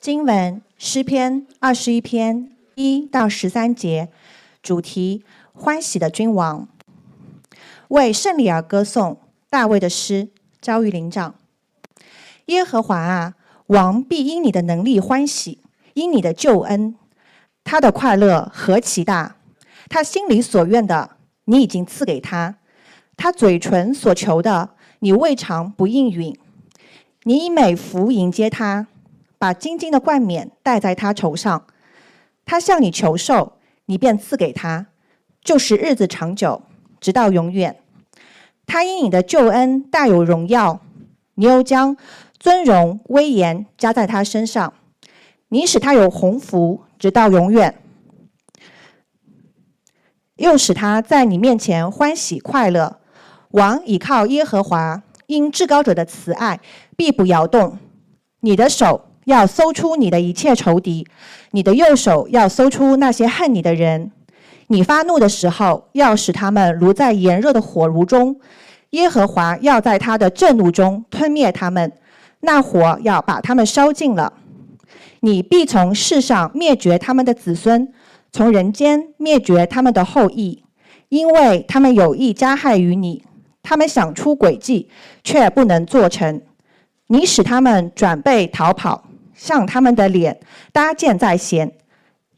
经文诗篇二十一篇一到十三节，主题欢喜的君王，为胜利而歌颂。大卫的诗，遭遇灵长。耶和华啊，王必因你的能力欢喜，因你的救恩，他的快乐何其大！他心里所愿的，你已经赐给他；他嘴唇所求的，你未尝不应允。你以美福迎接他。把金金的冠冕戴在他头上，他向你求寿，你便赐给他，就是日子长久，直到永远。他因你的救恩大有荣耀，你又将尊荣威严加在他身上，你使他有鸿福，直到永远，又使他在你面前欢喜快乐。王倚靠耶和华，因至高者的慈爱必不摇动。你的手。要搜出你的一切仇敌，你的右手要搜出那些恨你的人。你发怒的时候，要使他们如在炎热的火炉中。耶和华要在他的震怒中吞灭他们，那火要把他们烧尽了。你必从世上灭绝他们的子孙，从人间灭绝他们的后裔，因为他们有意加害于你，他们想出诡计，却不能做成。你使他们转背逃跑。向他们的脸搭建在先，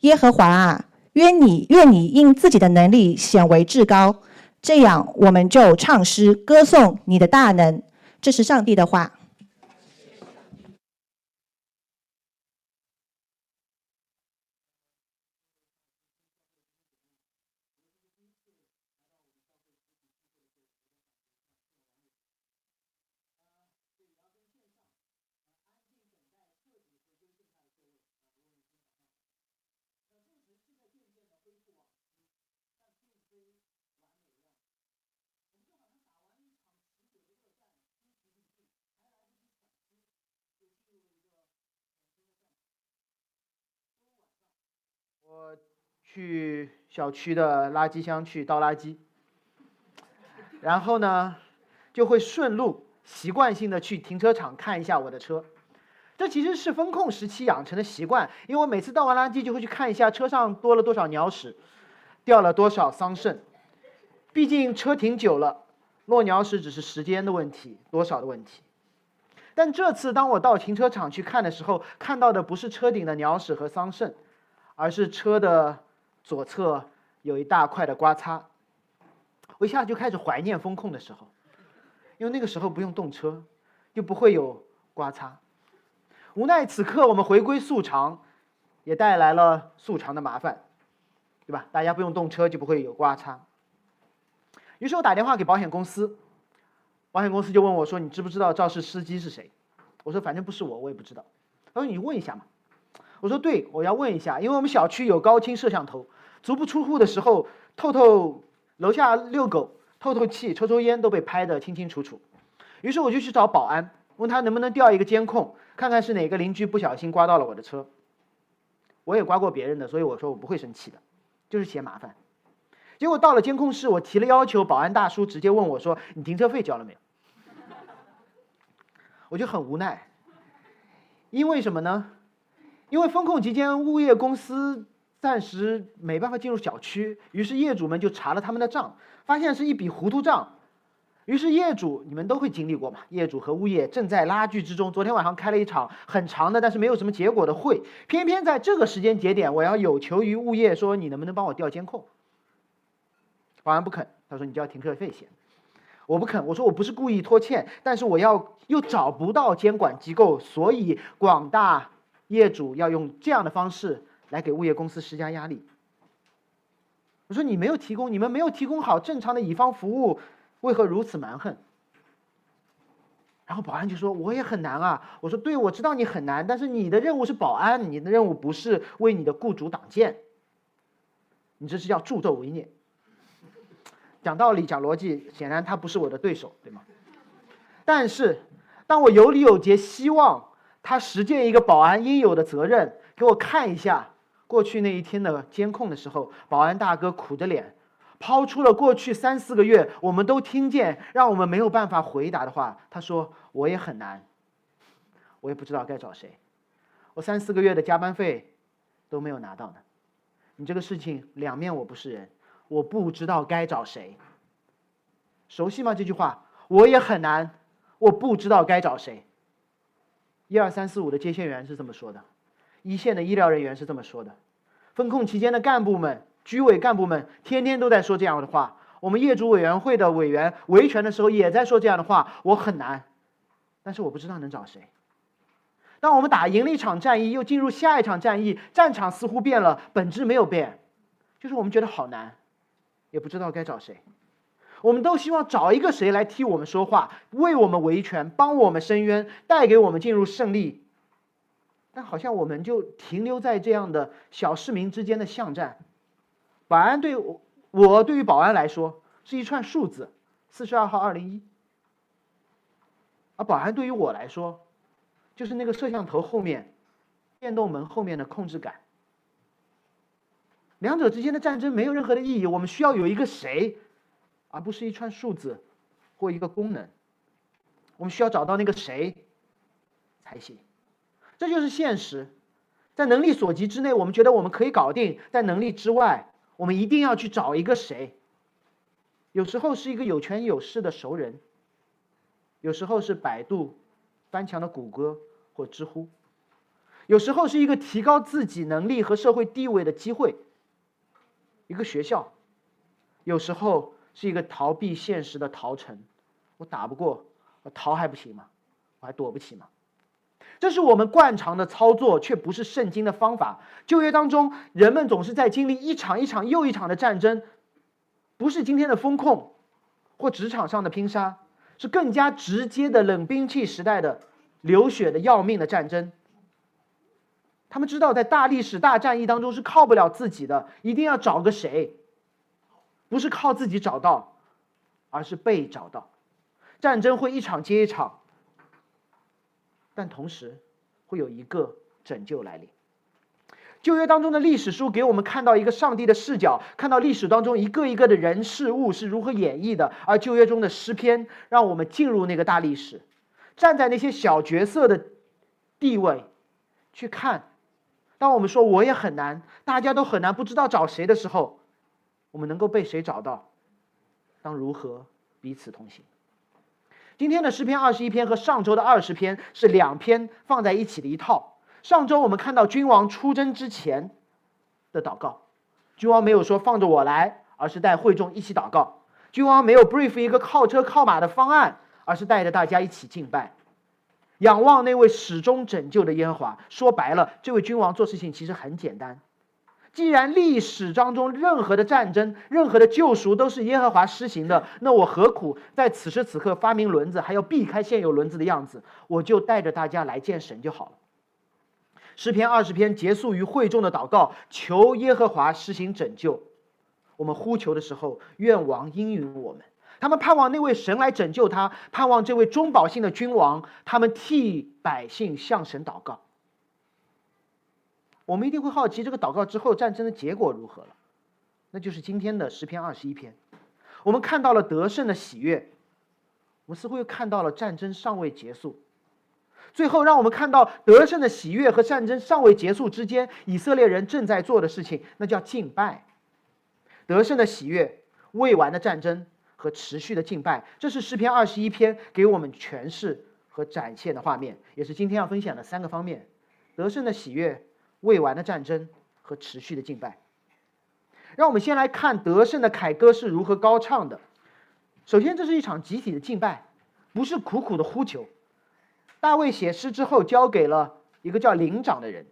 耶和华啊，愿你愿你因自己的能力显为至高，这样我们就唱诗歌颂你的大能。这是上帝的话。去小区的垃圾箱去倒垃圾，然后呢，就会顺路习惯性的去停车场看一下我的车。这其实是风控时期养成的习惯，因为我每次倒完垃圾就会去看一下车上多了多少鸟屎，掉了多少桑葚。毕竟车停久了，落鸟屎只是时间的问题，多少的问题。但这次当我到停车场去看的时候，看到的不是车顶的鸟屎和桑葚，而是车的。左侧有一大块的刮擦，我一下就开始怀念风控的时候，因为那个时候不用动车，就不会有刮擦。无奈此刻我们回归素常，也带来了素常的麻烦，对吧？大家不用动车就不会有刮擦。于是我打电话给保险公司，保险公司就问我说：“你知不知道肇事司机是谁？”我说：“反正不是我，我也不知道。”他说：“你问一下嘛。”我说对，我要问一下，因为我们小区有高清摄像头，足不出户的时候，透透楼下遛狗、透透气、抽抽烟都被拍得清清楚楚。于是我就去找保安，问他能不能调一个监控，看看是哪个邻居不小心刮到了我的车。我也刮过别人的，所以我说我不会生气的，就是嫌麻烦。结果到了监控室，我提了要求，保安大叔直接问我说：“你停车费交了没有？”我就很无奈，因为什么呢？因为风控期间，物业公司暂时没办法进入小区，于是业主们就查了他们的账，发现是一笔糊涂账。于是业主，你们都会经历过嘛？业主和物业正在拉锯之中。昨天晚上开了一场很长的，但是没有什么结果的会。偏偏在这个时间节点，我要有求于物业，说你能不能帮我调监控？保安不肯，他说你交停车费先。我不肯，我说我不是故意拖欠，但是我要又找不到监管机构，所以广大。业主要用这样的方式来给物业公司施加压力。我说你没有提供，你们没有提供好正常的乙方服务，为何如此蛮横？然后保安就说我也很难啊。我说对，我知道你很难，但是你的任务是保安，你的任务不是为你的雇主挡箭。你这是叫助纣为虐。讲道理，讲逻辑，显然他不是我的对手，对吗？但是当我有理有节，希望。他实践一个保安应有的责任，给我看一下过去那一天的监控的时候，保安大哥苦着脸，抛出了过去三四个月我们都听见，让我们没有办法回答的话。他说：“我也很难，我也不知道该找谁。”我三四个月的加班费都没有拿到呢。你这个事情两面我不是人，我不知道该找谁。熟悉吗？这句话我也很难，我不知道该找谁。一二三四五的接线员是这么说的，一线的医疗人员是这么说的，风控期间的干部们、居委干部们天天都在说这样的话。我们业主委员会的委员维权的时候也在说这样的话，我很难，但是我不知道能找谁。当我们打赢了一场战役，又进入下一场战役，战场似乎变了，本质没有变，就是我们觉得好难，也不知道该找谁。我们都希望找一个谁来替我们说话，为我们维权，帮我们伸冤，带给我们进入胜利。但好像我们就停留在这样的小市民之间的巷战。保安对我。我对于保安来说是一串数字，四十二号二零一。而保安对于我来说，就是那个摄像头后面、电动门后面的控制杆。两者之间的战争没有任何的意义。我们需要有一个谁，而不是一串数字或一个功能。我们需要找到那个谁才行。这就是现实。在能力所及之内，我们觉得我们可以搞定；在能力之外，我们一定要去找一个谁，有时候是一个有权有势的熟人，有时候是百度翻墙的谷歌或知乎，有时候是一个提高自己能力和社会地位的机会，一个学校，有时候是一个逃避现实的逃城。我打不过，我逃还不行吗？我还躲不起吗？这是我们惯常的操作，却不是圣经的方法。旧约当中，人们总是在经历一场一场又一场的战争，不是今天的风控或职场上的拼杀，是更加直接的冷兵器时代的流血的要命的战争。他们知道，在大历史大战役当中是靠不了自己的，一定要找个谁，不是靠自己找到，而是被找到。战争会一场接一场。但同时，会有一个拯救来临。旧约当中的历史书给我们看到一个上帝的视角，看到历史当中一个一个的人事物是如何演绎的。而旧约中的诗篇，让我们进入那个大历史，站在那些小角色的地位去看。当我们说我也很难，大家都很难，不知道找谁的时候，我们能够被谁找到？当如何彼此同行？今天的诗篇二十一篇和上周的二十篇是两篇放在一起的一套。上周我们看到君王出征之前的祷告，君王没有说放着我来，而是带会众一起祷告。君王没有 brief 一个靠车靠马的方案，而是带着大家一起敬拜，仰望那位始终拯救的耶和华。说白了，这位君王做事情其实很简单。既然历史当中任何的战争、任何的救赎都是耶和华施行的，那我何苦在此时此刻发明轮子，还要避开现有轮子的样子？我就带着大家来见神就好了。诗篇二十篇结束于会众的祷告，求耶和华施行拯救。我们呼求的时候，愿王应允我们。他们盼望那位神来拯救他，盼望这位中保性的君王。他们替百姓向神祷告。我们一定会好奇这个祷告之后战争的结果如何了，那就是今天的十篇二十一篇。我们看到了得胜的喜悦，我们似乎又看到了战争尚未结束。最后，让我们看到得胜的喜悦和战争尚未结束之间，以色列人正在做的事情，那叫敬拜。得胜的喜悦、未完的战争和持续的敬拜，这是诗篇二十一篇给我们诠释和展现的画面，也是今天要分享的三个方面：得胜的喜悦。未完的战争和持续的敬拜，让我们先来看得胜的凯歌是如何高唱的。首先，这是一场集体的敬拜，不是苦苦的呼求。大卫写诗之后，交给了一个叫灵长的人，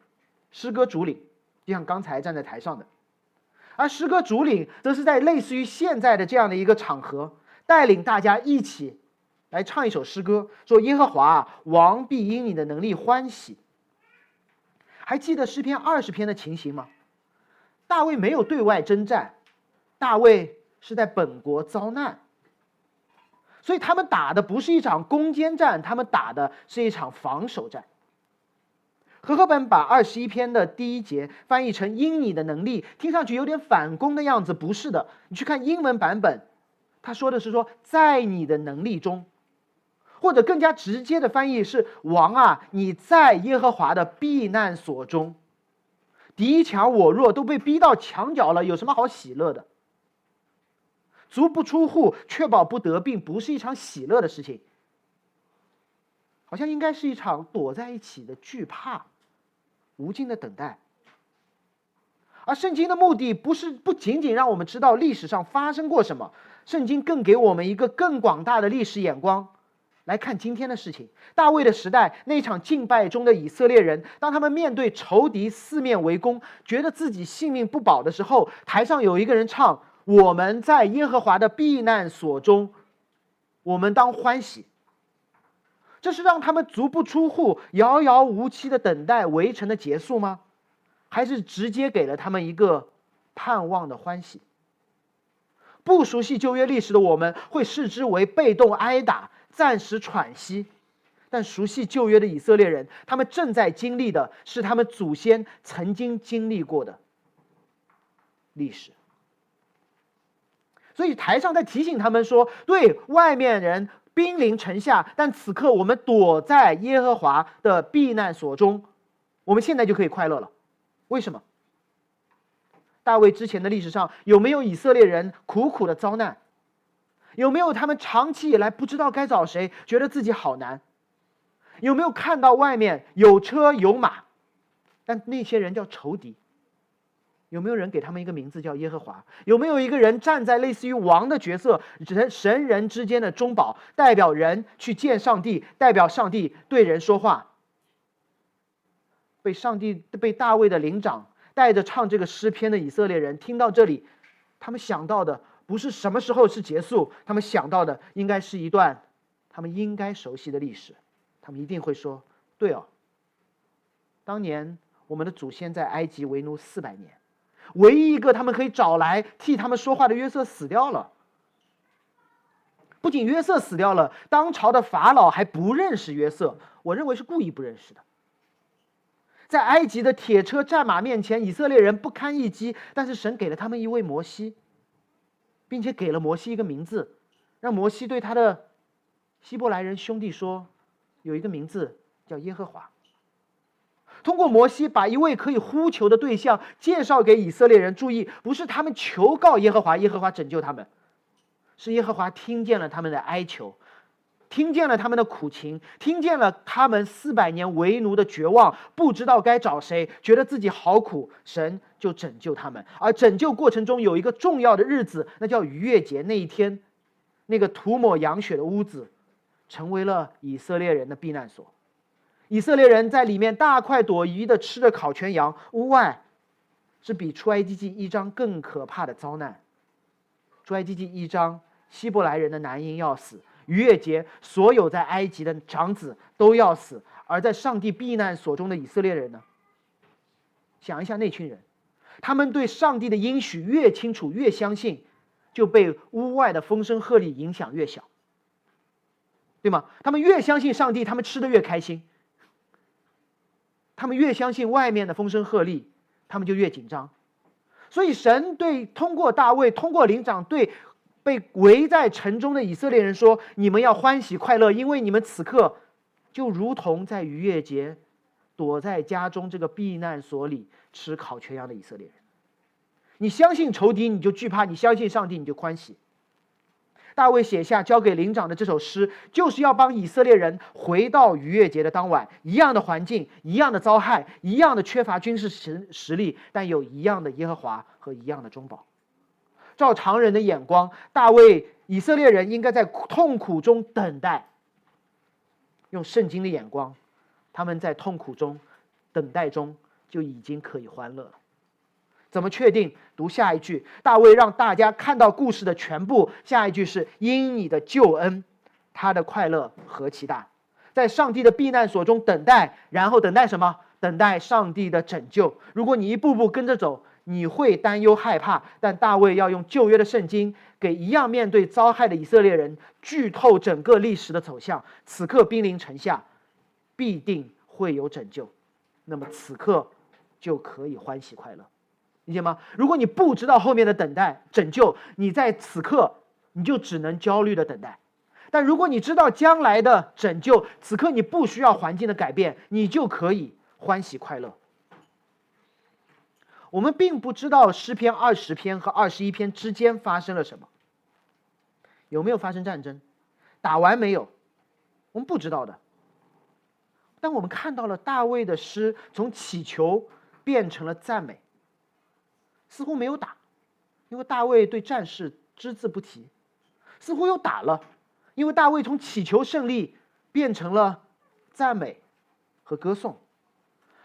诗歌主领，就像刚才站在台上的。而诗歌主领则是在类似于现在的这样的一个场合，带领大家一起来唱一首诗歌，说：“耶和华王必因你的能力欢喜。”还记得诗篇二十篇的情形吗？大卫没有对外征战，大卫是在本国遭难，所以他们打的不是一场攻坚战，他们打的是一场防守战。和合本把二十一篇的第一节翻译成“因你的能力”，听上去有点反攻的样子，不是的。你去看英文版本，他说的是说在你的能力中。或者更加直接的翻译是：王啊，你在耶和华的避难所中，敌强我弱，都被逼到墙角了，有什么好喜乐的？足不出户，确保不得病，不是一场喜乐的事情，好像应该是一场躲在一起的惧怕，无尽的等待。而圣经的目的不是不仅仅让我们知道历史上发生过什么，圣经更给我们一个更广大的历史眼光。来看今天的事情，大卫的时代那场敬拜中的以色列人，当他们面对仇敌四面围攻，觉得自己性命不保的时候，台上有一个人唱：“我们在耶和华的避难所中，我们当欢喜。”这是让他们足不出户、遥遥无期的等待围城的结束吗？还是直接给了他们一个盼望的欢喜？不熟悉旧约历史的我们，会视之为被动挨打。暂时喘息，但熟悉旧约的以色列人，他们正在经历的是他们祖先曾经经历过的历史。所以台上在提醒他们说：“对外面人兵临城下，但此刻我们躲在耶和华的避难所中，我们现在就可以快乐了。为什么？大卫之前的历史上有没有以色列人苦苦的遭难？”有没有他们长期以来不知道该找谁，觉得自己好难？有没有看到外面有车有马，但那些人叫仇敌？有没有人给他们一个名字叫耶和华？有没有一个人站在类似于王的角色，人神人之间的中保，代表人去见上帝，代表上帝对人说话？被上帝被大卫的灵长带着唱这个诗篇的以色列人听到这里，他们想到的。不是什么时候是结束，他们想到的应该是一段他们应该熟悉的历史，他们一定会说：“对哦，当年我们的祖先在埃及为奴四百年，唯一一个他们可以找来替他们说话的约瑟死掉了。不仅约瑟死掉了，当朝的法老还不认识约瑟，我认为是故意不认识的。在埃及的铁车战马面前，以色列人不堪一击，但是神给了他们一位摩西。”并且给了摩西一个名字，让摩西对他的希伯来人兄弟说：“有一个名字叫耶和华。”通过摩西把一位可以呼求的对象介绍给以色列人。注意，不是他们求告耶和华，耶和华拯救他们，是耶和华听见了他们的哀求。听见了他们的苦情，听见了他们四百年为奴的绝望，不知道该找谁，觉得自己好苦，神就拯救他们。而拯救过程中有一个重要的日子，那叫逾越节那一天，那个涂抹羊血的屋子，成为了以色列人的避难所。以色列人在里面大快朵颐的吃着烤全羊，屋外是比出埃及记一章更可怕的遭难。出埃及记一章，希伯来人的男婴要死。逾越节，所有在埃及的长子都要死，而在上帝避难所中的以色列人呢？想一下那群人，他们对上帝的应许越清楚、越相信，就被屋外的风声鹤唳影响越小，对吗？他们越相信上帝，他们吃的越开心；他们越相信外面的风声鹤唳，他们就越紧张。所以，神对通过大卫，通过灵长对。被围在城中的以色列人说：“你们要欢喜快乐，因为你们此刻就如同在逾越节躲在家中这个避难所里吃烤全羊的以色列人。你相信仇敌，你就惧怕；你相信上帝，你就欢喜。”大卫写下交给灵长的这首诗，就是要帮以色列人回到逾越节的当晚，一样的环境，一样的遭害，一样的缺乏军事实实力，但有一样的耶和华和一样的中保。照常人的眼光，大卫以色列人应该在痛苦中等待。用圣经的眼光，他们在痛苦中、等待中就已经可以欢乐了。怎么确定？读下一句，大卫让大家看到故事的全部。下一句是因你的救恩，他的快乐何其大！在上帝的避难所中等待，然后等待什么？等待上帝的拯救。如果你一步步跟着走。你会担忧害怕，但大卫要用旧约的圣经给一样面对遭害的以色列人剧透整个历史的走向。此刻兵临城下，必定会有拯救，那么此刻就可以欢喜快乐，理解吗？如果你不知道后面的等待拯救，你在此刻你就只能焦虑的等待。但如果你知道将来的拯救，此刻你不需要环境的改变，你就可以欢喜快乐。我们并不知道诗篇二十篇和二十一篇之间发生了什么，有没有发生战争，打完没有，我们不知道的。但我们看到了大卫的诗从祈求变成了赞美，似乎没有打，因为大卫对战事只字不提；似乎又打了，因为大卫从祈求胜利变成了赞美和歌颂。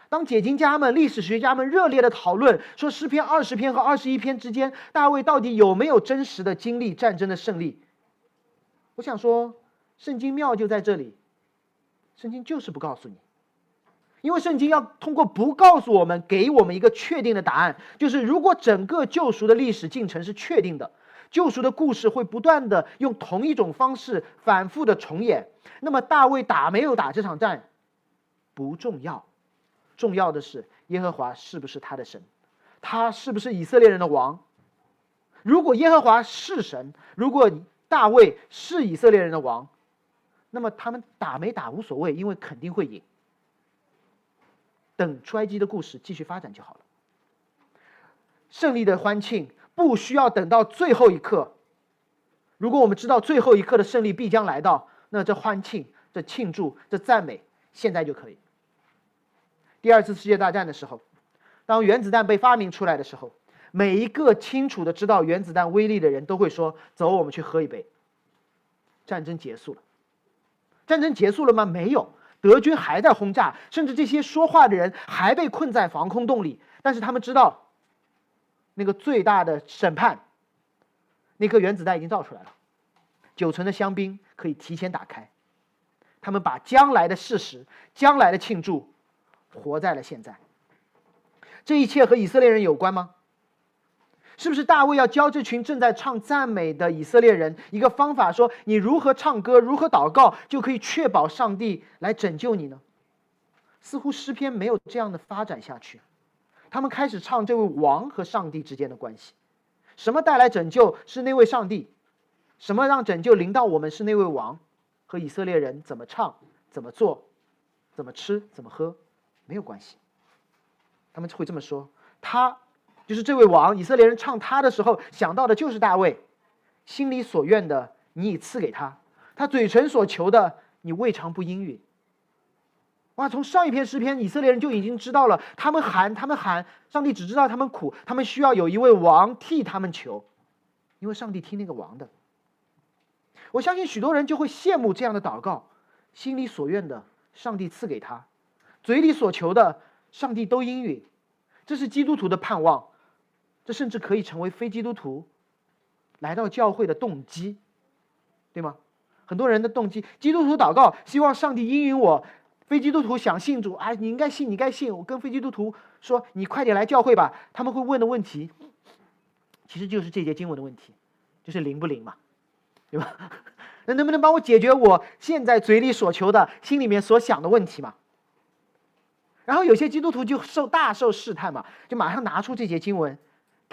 当解经家们、历史学家们热烈的讨论说诗篇二十篇和二十一篇之间，大卫到底有没有真实的经历战争的胜利？我想说，圣经妙就在这里，圣经就是不告诉你，因为圣经要通过不告诉我们，给我们一个确定的答案，就是如果整个救赎的历史进程是确定的，救赎的故事会不断的用同一种方式反复的重演，那么大卫打没有打这场战不重要。重要的是，耶和华是不是他的神？他是不是以色列人的王？如果耶和华是神，如果大卫是以色列人的王，那么他们打没打无所谓，因为肯定会赢。等出埃及的故事继续发展就好了。胜利的欢庆不需要等到最后一刻。如果我们知道最后一刻的胜利必将来到，那这欢庆、这庆祝、这赞美，现在就可以。第二次世界大战的时候，当原子弹被发明出来的时候，每一个清楚的知道原子弹威力的人都会说：“走，我们去喝一杯。”战争结束了。战争结束了吗？没有，德军还在轰炸，甚至这些说话的人还被困在防空洞里。但是他们知道，那个最大的审判，那颗原子弹已经造出来了，九层的香槟可以提前打开。他们把将来的事实、将来的庆祝。活在了现在，这一切和以色列人有关吗？是不是大卫要教这群正在唱赞美的以色列人一个方法，说你如何唱歌，如何祷告，就可以确保上帝来拯救你呢？似乎诗篇没有这样的发展下去，他们开始唱这位王和上帝之间的关系。什么带来拯救是那位上帝，什么让拯救临到我们是那位王，和以色列人怎么唱、怎么做、怎么吃、怎么喝。没有关系，他们会这么说。他就是这位王，以色列人唱他的时候想到的就是大卫，心里所愿的你已赐给他，他嘴唇所求的你未尝不应允。哇！从上一篇诗篇，以色列人就已经知道了，他们喊，他们喊，上帝只知道他们苦，他们需要有一位王替他们求，因为上帝听那个王的。我相信许多人就会羡慕这样的祷告，心里所愿的上帝赐给他。嘴里所求的，上帝都应允，这是基督徒的盼望，这甚至可以成为非基督徒来到教会的动机，对吗？很多人的动机，基督徒祷告希望上帝应允我，非基督徒想信主，哎，你应该信，你该信。我跟非基督徒说，你快点来教会吧。他们会问的问题，其实就是这节经文的问题，就是灵不灵嘛，对吧？那能不能帮我解决我现在嘴里所求的，心里面所想的问题嘛？然后有些基督徒就受大受试探嘛，就马上拿出这节经文，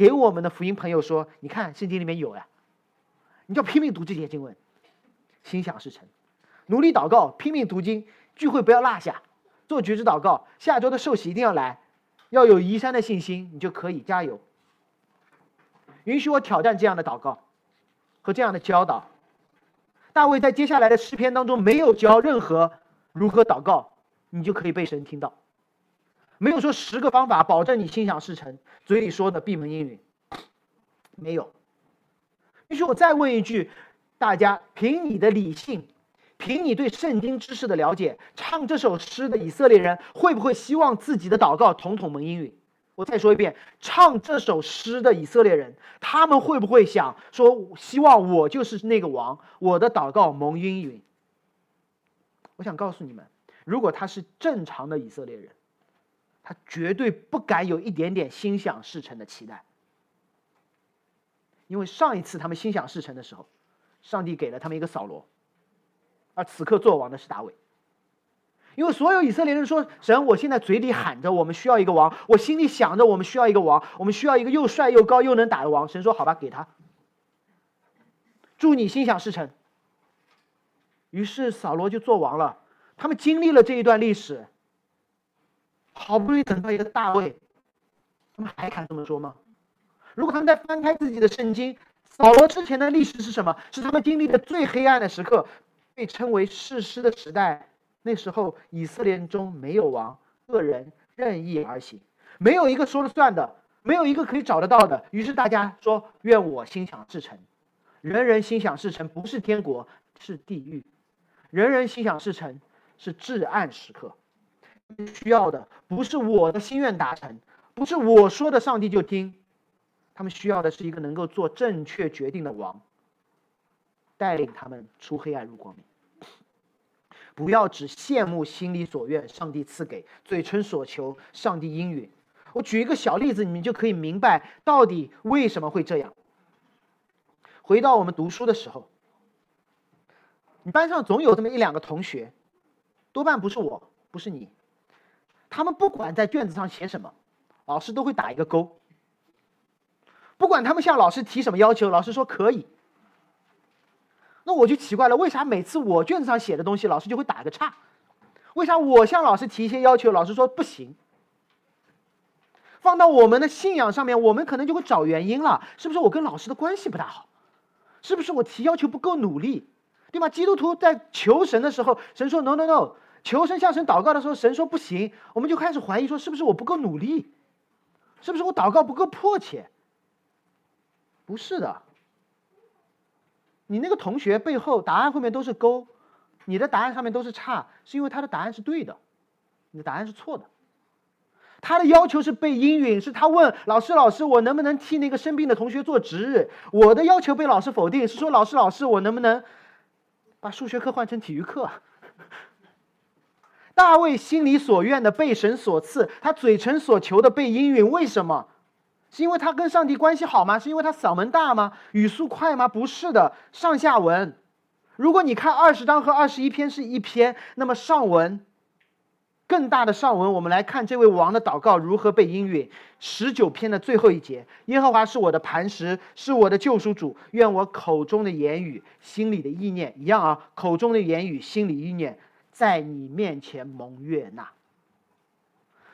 给我们的福音朋友说：“你看圣经里面有呀，你就拼命读这些经文，心想事成，努力祷告，拼命读经，聚会不要落下，做绝知祷告，下周的受洗一定要来，要有移山的信心，你就可以加油。允许我挑战这样的祷告和这样的教导。大卫在接下来的诗篇当中没有教任何如何祷告，你就可以被神听到。”没有说十个方法保证你心想事成，嘴里说的闭门应允，没有。于是我再问一句，大家凭你的理性，凭你对圣经知识的了解，唱这首诗的以色列人会不会希望自己的祷告统统蒙应允？我再说一遍，唱这首诗的以色列人，他们会不会想说，希望我就是那个王，我的祷告蒙应允？我想告诉你们，如果他是正常的以色列人。他绝对不敢有一点点心想事成的期待，因为上一次他们心想事成的时候，上帝给了他们一个扫罗，而此刻做王的是大卫。因为所有以色列人说：“神，我现在嘴里喊着我们需要一个王，我心里想着我们需要一个王，我们需要一个又帅又高又能打的王。”神说：“好吧，给他，祝你心想事成。”于是扫罗就做王了。他们经历了这一段历史，好不容易等到一个大卫，他们还敢这么说吗？如果他们再翻开自己的圣经，扫罗之前的历史是什么？是他们经历的最黑暗的时刻，被称为世师的时代。那时候以色列中没有王，个人任意而行，没有一个说了算的，没有一个可以找得到的。于是大家说：“愿我心想事成。”人人心想事成，不是天国，是地狱。人人心想事成，是至暗时刻。需要的不是我的心愿达成，不是我说的上帝就听。他们需要的是一个能够做正确决定的王，带领他们出黑暗入光明。不要只羡慕心里所愿，上帝赐给；嘴唇所求，上帝应允。我举一个小例子，你们就可以明白到底为什么会这样。回到我们读书的时候，你班上总有这么一两个同学，多半不是我，不是你，他们不管在卷子上写什么，老师都会打一个勾。不管他们向老师提什么要求，老师说可以。那我就奇怪了，为啥每次我卷子上写的东西，老师就会打一个叉？为啥我向老师提一些要求，老师说不行？放到我们的信仰上面，我们可能就会找原因了，是不是我跟老师的关系不大好？是不是我提要求不够努力？对吗？基督徒在求神的时候，神说 no no no，求神向神祷告的时候，神说不行，我们就开始怀疑说，是不是我不够努力？是不是我祷告不够迫切？不是的。你那个同学背后答案后面都是勾，你的答案上面都是叉，是因为他的答案是对的，你的答案是错的。他的要求是被应允，是他问老师：“老师，我能不能替那个生病的同学做值日？”我的要求被老师否定，是说：“老师，老师，我能不能把数学课换成体育课？”大卫心里所愿的被神所赐，他嘴唇所求的被应允，为什么？是因为他跟上帝关系好吗？是因为他嗓门大吗？语速快吗？不是的，上下文。如果你看二十章和二十一篇是一篇，那么上文更大的上文，我们来看这位王的祷告如何被应允。十九篇的最后一节：耶和华是我的磐石，是我的救赎主。愿我口中的言语、心里的意念一样啊，口中的言语、心里意念，在你面前蒙悦纳。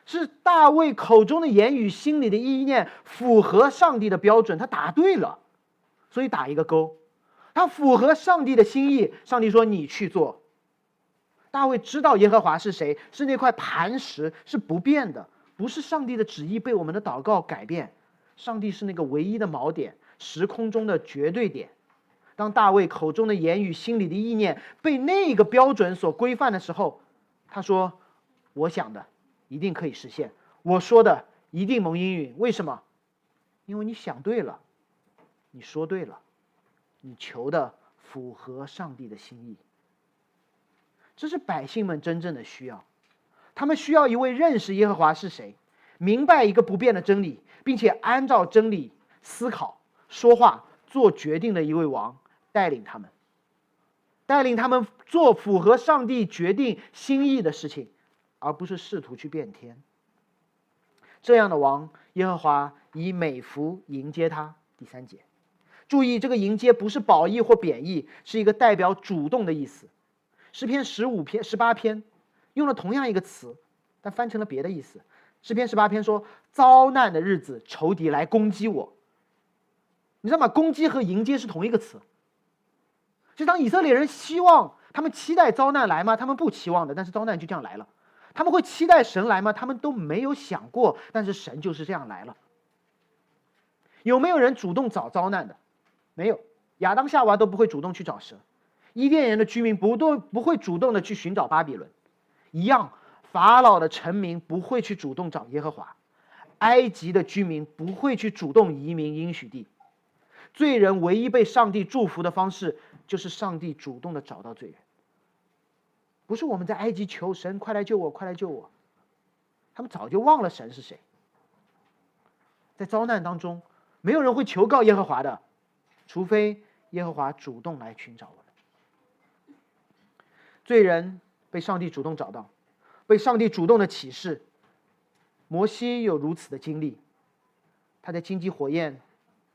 是大卫口中的言语，心里的意念符合上帝的标准，他答对了，所以打一个勾。他符合上帝的心意，上帝说你去做。大卫知道耶和华是谁，是那块磐石，是不变的，不是上帝的旨意被我们的祷告改变。上帝是那个唯一的锚点，时空中的绝对点。当大卫口中的言语、心里的意念被那个标准所规范的时候，他说：“我想的。”一定可以实现，我说的一定蒙应允。为什么？因为你想对了，你说对了，你求的符合上帝的心意。这是百姓们真正的需要，他们需要一位认识耶和华是谁，明白一个不变的真理，并且按照真理思考、说话、做决定的一位王，带领他们，带领他们做符合上帝决定心意的事情。而不是试图去变天。这样的王，耶和华以美福迎接他。第三节，注意这个迎接不是褒义或贬义，是一个代表主动的意思。诗篇十五篇、十八篇用了同样一个词，但翻成了别的意思。诗篇十八篇说：“遭难的日子，仇敌来攻击我。”你知道吗？攻击和迎接是同一个词。就当以色列人希望、他们期待遭难来吗？他们不期望的，但是遭难就这样来了。他们会期待神来吗？他们都没有想过，但是神就是这样来了。有没有人主动找遭难的？没有，亚当夏娃都不会主动去找蛇，伊甸园的居民不都不会主动的去寻找巴比伦，一样，法老的臣民不会去主动找耶和华，埃及的居民不会去主动移民应许地，罪人唯一被上帝祝福的方式，就是上帝主动的找到罪人。不是我们在埃及求神，快来救我，快来救我。他们早就忘了神是谁。在遭难当中，没有人会求告耶和华的，除非耶和华主动来寻找我们。罪人被上帝主动找到，被上帝主动的启示。摩西有如此的经历，他在荆棘火焰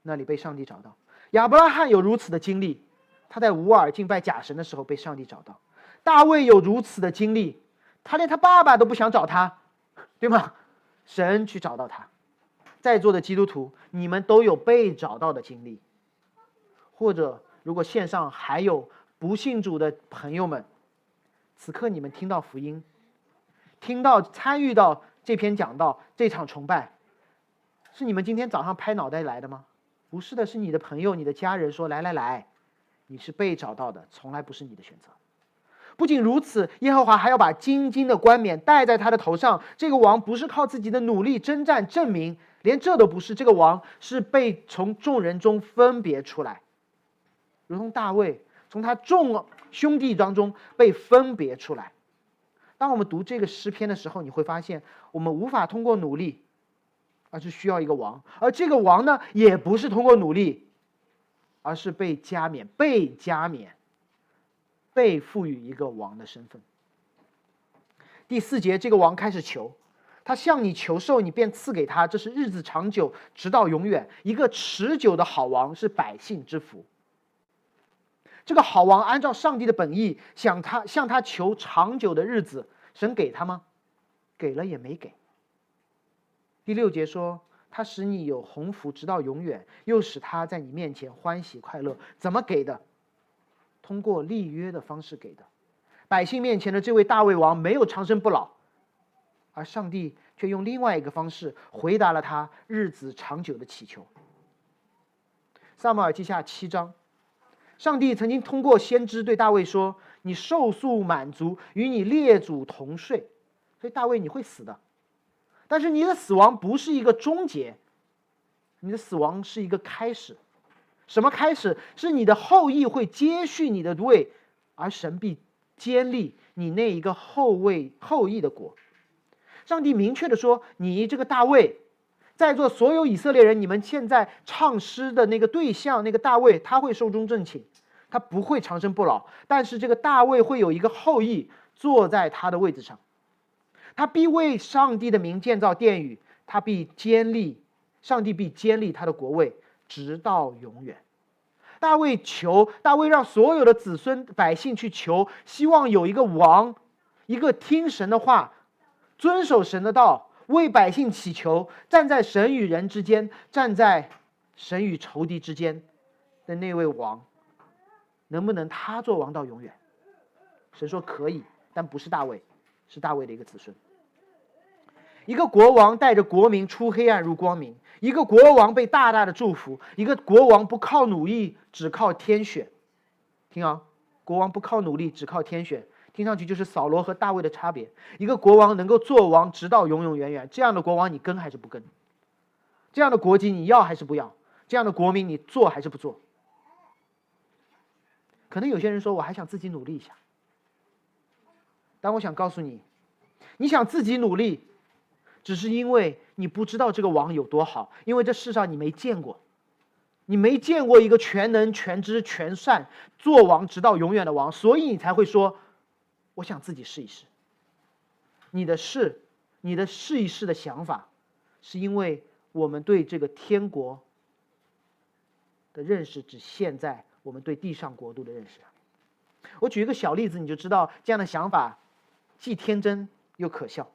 那里被上帝找到；亚伯拉罕有如此的经历。他在乌尔敬拜假神的时候被上帝找到。大卫有如此的经历，他连他爸爸都不想找他，对吗？神去找到他。在座的基督徒，你们都有被找到的经历，或者如果线上还有不信主的朋友们，此刻你们听到福音，听到参与到这篇讲道这场崇拜，是你们今天早上拍脑袋来的吗？不是的，是你的朋友、你的家人说来来来，你是被找到的，从来不是你的选择。不仅如此，耶和华还要把金金的冠冕戴在他的头上。这个王不是靠自己的努力征战证明。连这都不是，这个王是被从众人中分别出来，如同大卫从他众兄弟当中被分别出来。当我们读这个诗篇的时候，你会发现，我们无法通过努力，而是需要一个王，而这个王呢，也不是通过努力，而是被加冕、被加冕、被赋予一个王的身份。第四节，这个王开始求。他向你求寿，你便赐给他，这是日子长久，直到永远。一个持久的好王是百姓之福。这个好王按照上帝的本意，想他向他求长久的日子，神给他吗？给了也没给。第六节说，他使你有鸿福，直到永远，又使他在你面前欢喜快乐。怎么给的？通过立约的方式给的。百姓面前的这位大卫王没有长生不老。而上帝却用另外一个方式回答了他日子长久的祈求。萨母尔记下七章，上帝曾经通过先知对大卫说：“你寿数满足，与你列祖同睡。”所以大卫你会死的，但是你的死亡不是一个终结，你的死亡是一个开始。什么开始？是你的后裔会接续你的位，而神必坚立你那一个后位后裔的国。上帝明确的说：“你这个大卫，在座所有以色列人，你们现在唱诗的那个对象，那个大卫，他会寿终正寝，他不会长生不老。但是这个大卫会有一个后裔坐在他的位置上，他必为上帝的名建造殿宇，他必坚立，上帝必坚立他的国位，直到永远。”大卫求，大卫让所有的子孙百姓去求，希望有一个王，一个听神的话。遵守神的道，为百姓祈求，站在神与人之间，站在神与仇敌之间的那位王，能不能他做王到永远？神说可以，但不是大卫，是大卫的一个子孙。一个国王带着国民出黑暗入光明，一个国王被大大的祝福，一个国王不靠努力，只靠天选。听啊，国王不靠努力，只靠天选。听上去就是扫罗和大卫的差别。一个国王能够做王直到永永远远，这样的国王你跟还是不跟？这样的国籍你要还是不要？这样的国民你做还是不做？可能有些人说我还想自己努力一下，但我想告诉你，你想自己努力，只是因为你不知道这个王有多好，因为这世上你没见过，你没见过一个全能、全知、全善、做王直到永远的王，所以你才会说。我想自己试一试。你的试，你的试一试的想法，是因为我们对这个天国的认识只限在我们对地上国度的认识。我举一个小例子，你就知道这样的想法既天真又可笑。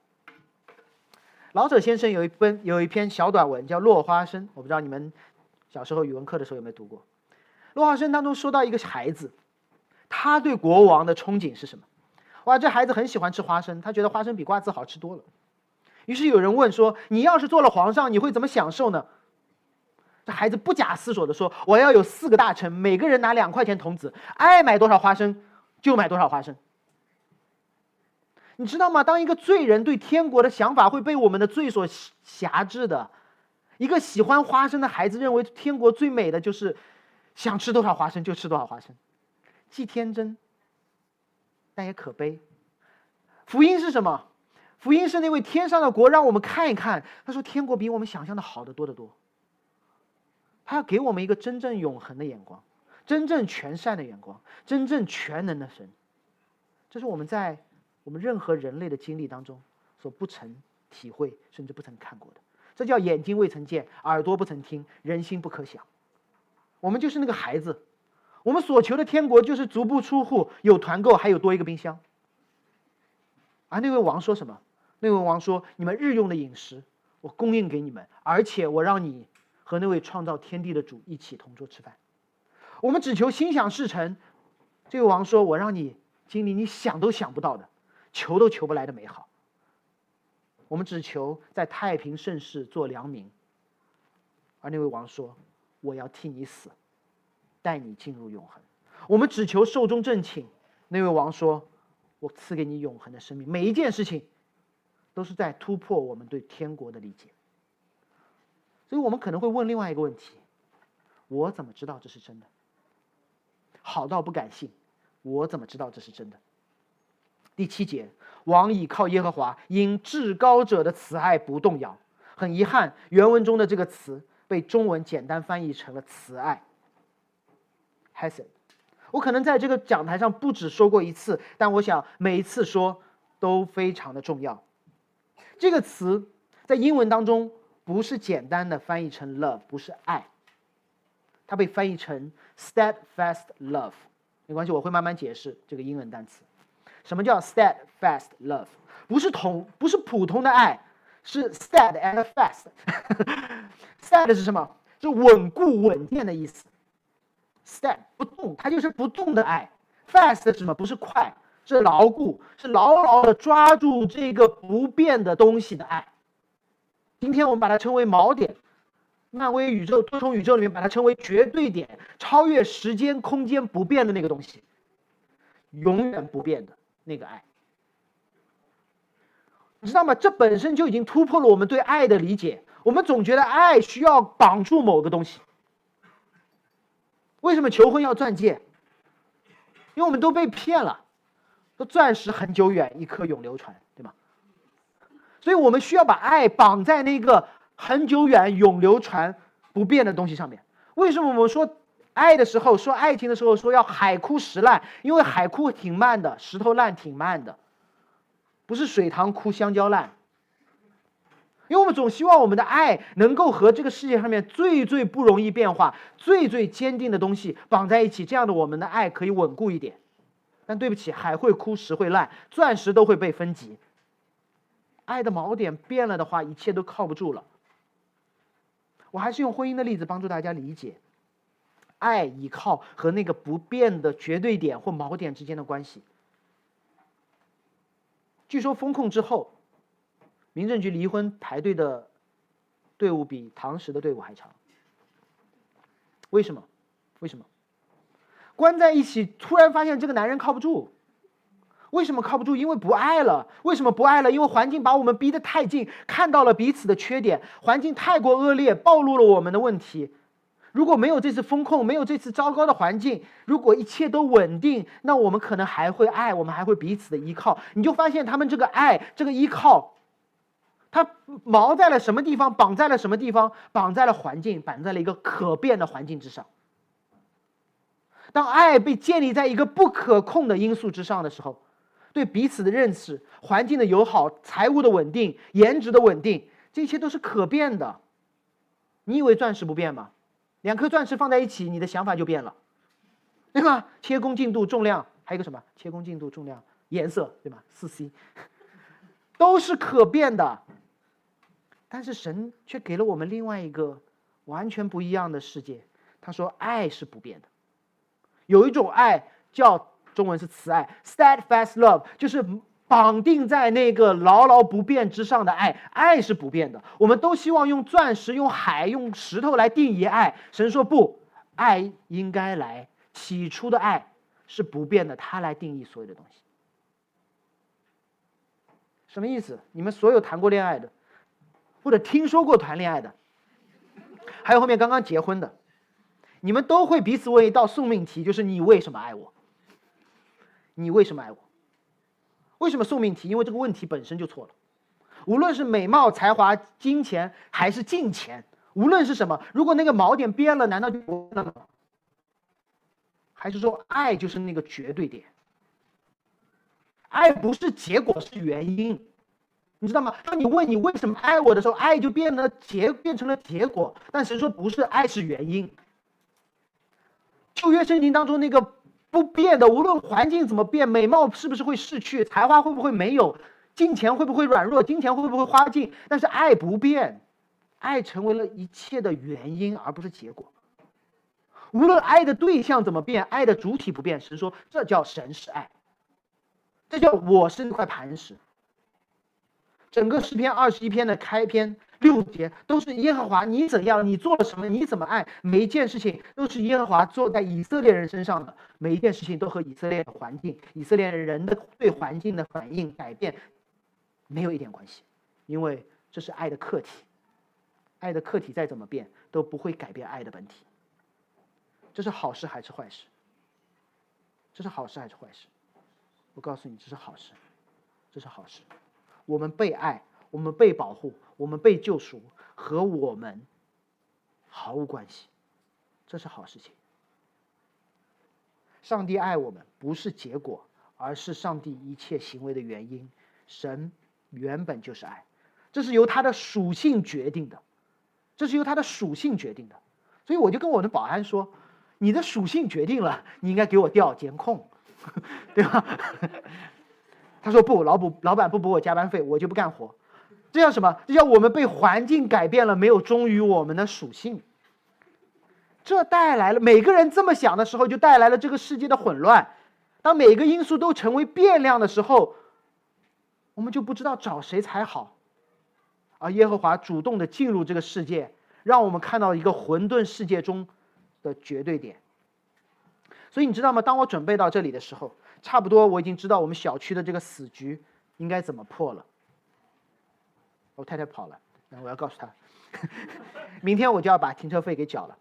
老舍先生有一本有一篇小短文叫《落花生》，我不知道你们小时候语文课的时候有没有读过。《落花生》当中说到一个孩子，他对国王的憧憬是什么？哇，这孩子很喜欢吃花生，他觉得花生比瓜子好吃多了。于是有人问说：“你要是做了皇上，你会怎么享受呢？”这孩子不假思索地说：“我要有四个大臣，每个人拿两块钱铜子，爱买多少花生就买多少花生。”你知道吗？当一个罪人对天国的想法会被我们的罪所辖制的，一个喜欢花生的孩子认为天国最美的就是想吃多少花生就吃多少花生，既天真。但也可悲。福音是什么？福音是那位天上的国，让我们看一看。他说：“天国比我们想象的好得多得多。”他要给我们一个真正永恒的眼光，真正全善的眼光，真正全能的神。这是我们在我们任何人类的经历当中所不曾体会，甚至不曾看过的。这叫眼睛未曾见，耳朵不曾听，人心不可想。我们就是那个孩子。我们所求的天国就是足不出户，有团购，还有多一个冰箱。而那位王说什么？那位王说：“你们日用的饮食，我供应给你们，而且我让你和那位创造天地的主一起同桌吃饭。我们只求心想事成。”这位王说：“我让你经历你想都想不到的，求都求不来的美好。我们只求在太平盛世做良民。”而那位王说：“我要替你死，带你进入永恒。”我们只求寿终正寝。那位王说：“我赐给你永恒的生命。”每一件事情。都是在突破我们对天国的理解，所以我们可能会问另外一个问题：我怎么知道这是真的？好到不敢信，我怎么知道这是真的？第七节，王倚靠耶和华，因至高者的慈爱不动摇。很遗憾，原文中的这个词被中文简单翻译成了慈爱。Hesed，我可能在这个讲台上不止说过一次，但我想每一次说都非常的重要。这个词在英文当中不是简单的翻译成 love，不是爱，它被翻译成 steadfast love。没关系，我会慢慢解释这个英文单词。什么叫 steadfast love？不是同，不是普通的爱，是 stead and fast。stead 是什么？是稳固、稳健的意思。stead 不动，它就是不动的爱。fast 是什么？不是快。是牢固，是牢牢的抓住这个不变的东西的爱。今天我们把它称为锚点，漫威宇宙、多重宇宙里面把它称为绝对点，超越时间空间不变的那个东西，永远不变的那个爱。你知道吗？这本身就已经突破了我们对爱的理解。我们总觉得爱需要绑住某个东西。为什么求婚要钻戒？因为我们都被骗了。说钻石恒久远，一颗永流传，对吗？所以我们需要把爱绑在那个很久远、永流传、不变的东西上面。为什么我们说爱的时候，说爱情的时候，说要海枯石烂？因为海枯挺慢的，石头烂挺慢的，不是水塘枯香蕉烂。因为我们总希望我们的爱能够和这个世界上面最最不容易变化、最最坚定的东西绑在一起，这样的我们的爱可以稳固一点。但对不起，海会枯，石会烂，钻石都会被分级。爱的锚点变了的话，一切都靠不住了。我还是用婚姻的例子帮助大家理解，爱依靠和那个不变的绝对点或锚点之间的关系。据说风控之后，民政局离婚排队的队伍比唐时的队伍还长。为什么？为什么？关在一起，突然发现这个男人靠不住。为什么靠不住？因为不爱了。为什么不爱了？因为环境把我们逼得太近，看到了彼此的缺点，环境太过恶劣，暴露了我们的问题。如果没有这次风控，没有这次糟糕的环境，如果一切都稳定，那我们可能还会爱，我们还会彼此的依靠。你就发现他们这个爱，这个依靠，它锚在了什么地方？绑在了什么地方？绑在了环境，绑在了一个可变的环境之上。当爱被建立在一个不可控的因素之上的时候，对彼此的认识、环境的友好、财务的稳定、颜值的稳定，这一切都是可变的。你以为钻石不变吗？两颗钻石放在一起，你的想法就变了，对吗？切工进度、重量，还有一个什么？切工进度、重量、颜色，对吗？四 C，都是可变的。但是神却给了我们另外一个完全不一样的世界。他说：“爱是不变的。”有一种爱叫中文是慈爱，steadfast love，就是绑定在那个牢牢不变之上的爱。爱是不变的。我们都希望用钻石、用海、用石头来定义爱。神说不，爱应该来起初的爱是不变的，他来定义所有的东西。什么意思？你们所有谈过恋爱的，或者听说过谈恋爱的，还有后面刚刚结婚的。你们都会彼此问一道送命题，就是你为什么爱我？你为什么爱我？为什么送命题？因为这个问题本身就错了。无论是美貌、才华、金钱，还是金钱，无论是什么，如果那个锚点变了，难道就不那么？还是说爱就是那个绝对点？爱不是结果，是原因，你知道吗？当你问你为什么爱我的时候，爱就变了结，变成了结果。但神说不是，爱是原因。旧约圣经当中那个不变的，无论环境怎么变，美貌是不是会逝去，才华会不会没有，金钱会不会软弱，金钱会不会花尽，但是爱不变，爱成为了一切的原因，而不是结果。无论爱的对象怎么变，爱的主体不变。神说：“这叫神是爱，这叫我是那块磐石。”整个诗篇二十一篇的开篇六节都是耶和华你怎样，你做了什么，你怎么爱，每一件事情都是耶和华做在以色列人身上的，每一件事情都和以色列的环境、以色列人的对环境的反应改变没有一点关系，因为这是爱的客体，爱的客体再怎么变都不会改变爱的本体。这是好事还是坏事？这是好事还是坏事？我告诉你，这是好事，这是好事。我们被爱，我们被保护，我们被救赎，和我们毫无关系，这是好事情。上帝爱我们不是结果，而是上帝一切行为的原因。神原本就是爱，这是由他的属性决定的，这是由他的属性决定的。所以我就跟我的保安说。你的属性决定了，你应该给我调监控，对吧？他说不，老补老板不补我加班费，我就不干活。这叫什么？这叫我们被环境改变了，没有忠于我们的属性。这带来了每个人这么想的时候，就带来了这个世界的混乱。当每个因素都成为变量的时候，我们就不知道找谁才好。而耶和华主动的进入这个世界，让我们看到一个混沌世界中。的绝对点，所以你知道吗？当我准备到这里的时候，差不多我已经知道我们小区的这个死局应该怎么破了。我太太跑了，那我要告诉她，明天我就要把停车费给缴了，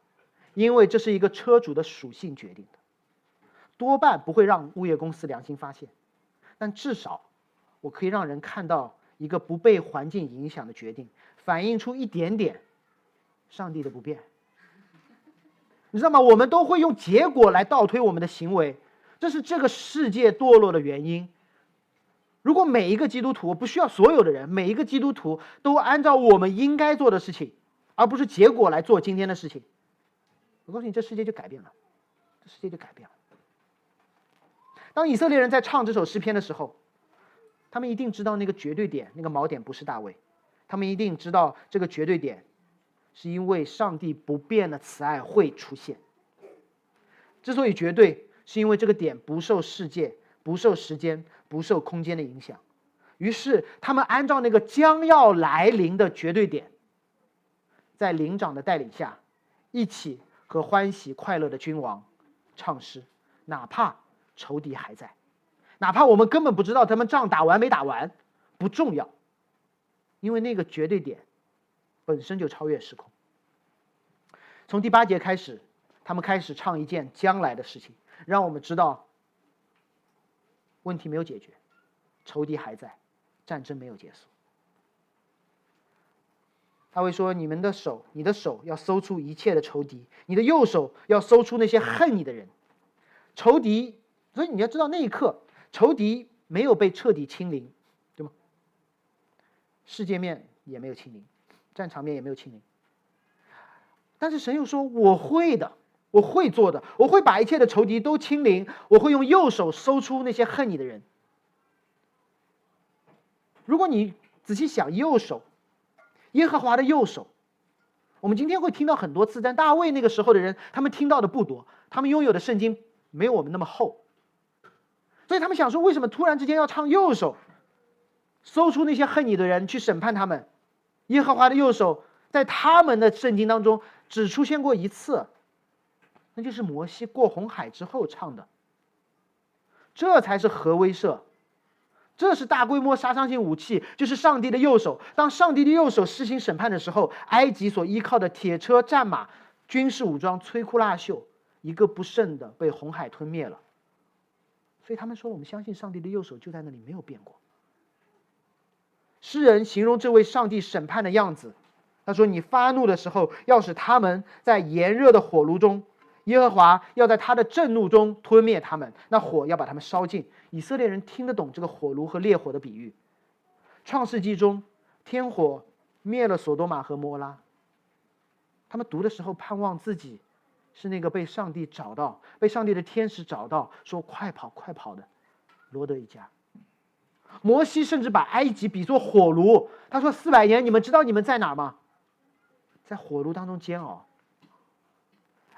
因为这是一个车主的属性决定的，多半不会让物业公司良心发现，但至少我可以让人看到一个不被环境影响的决定，反映出一点点上帝的不变。你知道吗？我们都会用结果来倒推我们的行为，这是这个世界堕落的原因。如果每一个基督徒，我不需要所有的人，每一个基督徒都按照我们应该做的事情，而不是结果来做今天的事情，我告诉你，这世界就改变了，这世界就改变了。当以色列人在唱这首诗篇的时候，他们一定知道那个绝对点，那个锚点不是大卫，他们一定知道这个绝对点。是因为上帝不变的慈爱会出现。之所以绝对，是因为这个点不受世界、不受时间、不受空间的影响。于是他们按照那个将要来临的绝对点，在灵长的带领下，一起和欢喜快乐的君王唱诗，哪怕仇敌还在，哪怕我们根本不知道他们仗打完没打完，不重要，因为那个绝对点。本身就超越时空。从第八节开始，他们开始唱一件将来的事情，让我们知道问题没有解决，仇敌还在，战争没有结束。他会说：“你们的手，你的手要搜出一切的仇敌，你的右手要搜出那些恨你的人。仇敌，所以你要知道那一刻，仇敌没有被彻底清零，对吗？世界面也没有清零。”战场面也没有清零，但是神又说：“我会的，我会做的，我会把一切的仇敌都清零，我会用右手搜出那些恨你的人。”如果你仔细想，右手，耶和华的右手，我们今天会听到很多次，但大卫那个时候的人，他们听到的不多，他们拥有的圣经没有我们那么厚，所以他们想说：为什么突然之间要唱右手，搜出那些恨你的人，去审判他们？耶和华的右手在他们的圣经当中只出现过一次，那就是摩西过红海之后唱的。这才是核威慑，这是大规模杀伤性武器，就是上帝的右手。当上帝的右手施行审判的时候，埃及所依靠的铁车、战马、军事武装摧枯拉朽，一个不慎的被红海吞灭了。所以他们说：“我们相信上帝的右手就在那里，没有变过。”诗人形容这位上帝审判的样子，他说：“你发怒的时候，要使他们在炎热的火炉中；耶和华要在他的震怒中吞灭他们，那火要把他们烧尽。”以色列人听得懂这个火炉和烈火的比喻。创世纪中，天火灭了索多玛和摩拉。他们读的时候，盼望自己是那个被上帝找到、被上帝的天使找到，说“快跑，快跑”的罗德一家。摩西甚至把埃及比作火炉，他说：“四百年，你们知道你们在哪儿吗？在火炉当中煎熬。”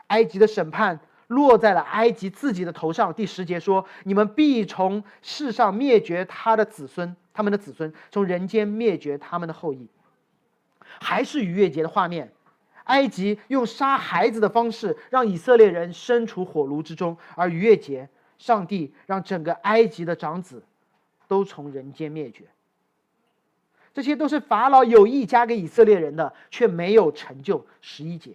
埃及的审判落在了埃及自己的头上。第十节说：“你们必从世上灭绝他的子孙，他们的子孙从人间灭绝他们的后裔。”还是逾越节的画面。埃及用杀孩子的方式让以色列人身处火炉之中，而逾越节，上帝让整个埃及的长子都从人间灭绝。这些都是法老有意加给以色列人的，却没有成就。十一节，